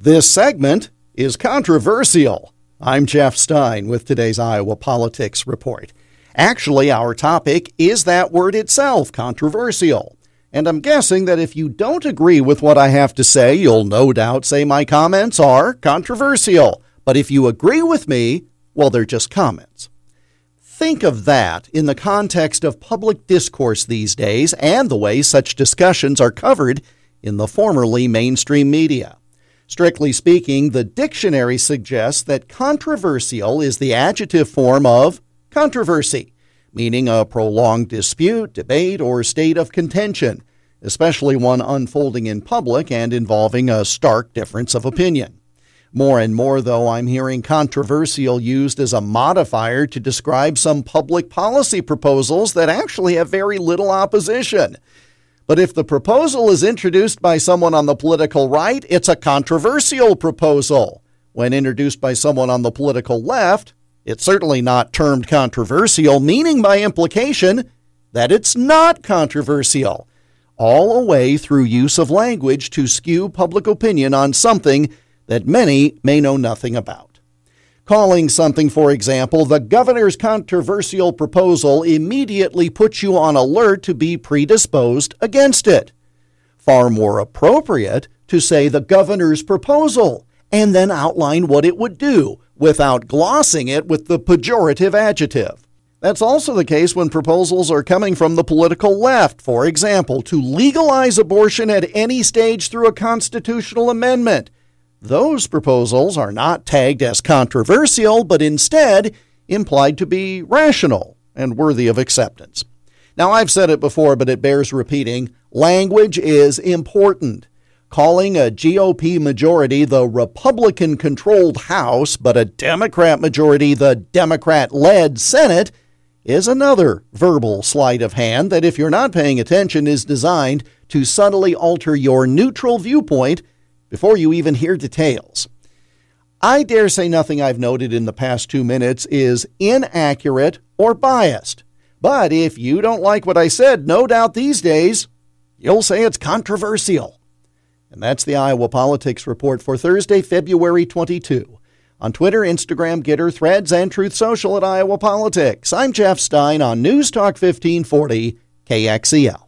This segment is controversial. I'm Jeff Stein with today's Iowa Politics Report. Actually, our topic is that word itself, controversial. And I'm guessing that if you don't agree with what I have to say, you'll no doubt say my comments are controversial. But if you agree with me, well, they're just comments. Think of that in the context of public discourse these days and the way such discussions are covered in the formerly mainstream media. Strictly speaking, the dictionary suggests that controversial is the adjective form of controversy, meaning a prolonged dispute, debate, or state of contention, especially one unfolding in public and involving a stark difference of opinion. More and more, though, I'm hearing controversial used as a modifier to describe some public policy proposals that actually have very little opposition. But if the proposal is introduced by someone on the political right, it's a controversial proposal. When introduced by someone on the political left, it's certainly not termed controversial, meaning by implication that it's not controversial. All a way through use of language to skew public opinion on something that many may know nothing about. Calling something, for example, the governor's controversial proposal immediately puts you on alert to be predisposed against it. Far more appropriate to say the governor's proposal and then outline what it would do without glossing it with the pejorative adjective. That's also the case when proposals are coming from the political left, for example, to legalize abortion at any stage through a constitutional amendment those proposals are not tagged as controversial, but instead implied to be rational and worthy of acceptance. Now, I've said it before, but it bears repeating language is important. Calling a GOP majority the Republican controlled House, but a Democrat majority the Democrat led Senate is another verbal sleight of hand that, if you're not paying attention, is designed to subtly alter your neutral viewpoint before you even hear details. I dare say nothing I've noted in the past two minutes is inaccurate or biased. But if you don't like what I said, no doubt these days you'll say it's controversial. And that's the Iowa Politics Report for Thursday, February 22. On Twitter, Instagram, Gettr, Threads, and Truth Social at Iowa Politics. I'm Jeff Stein on News Talk 1540 KXEL.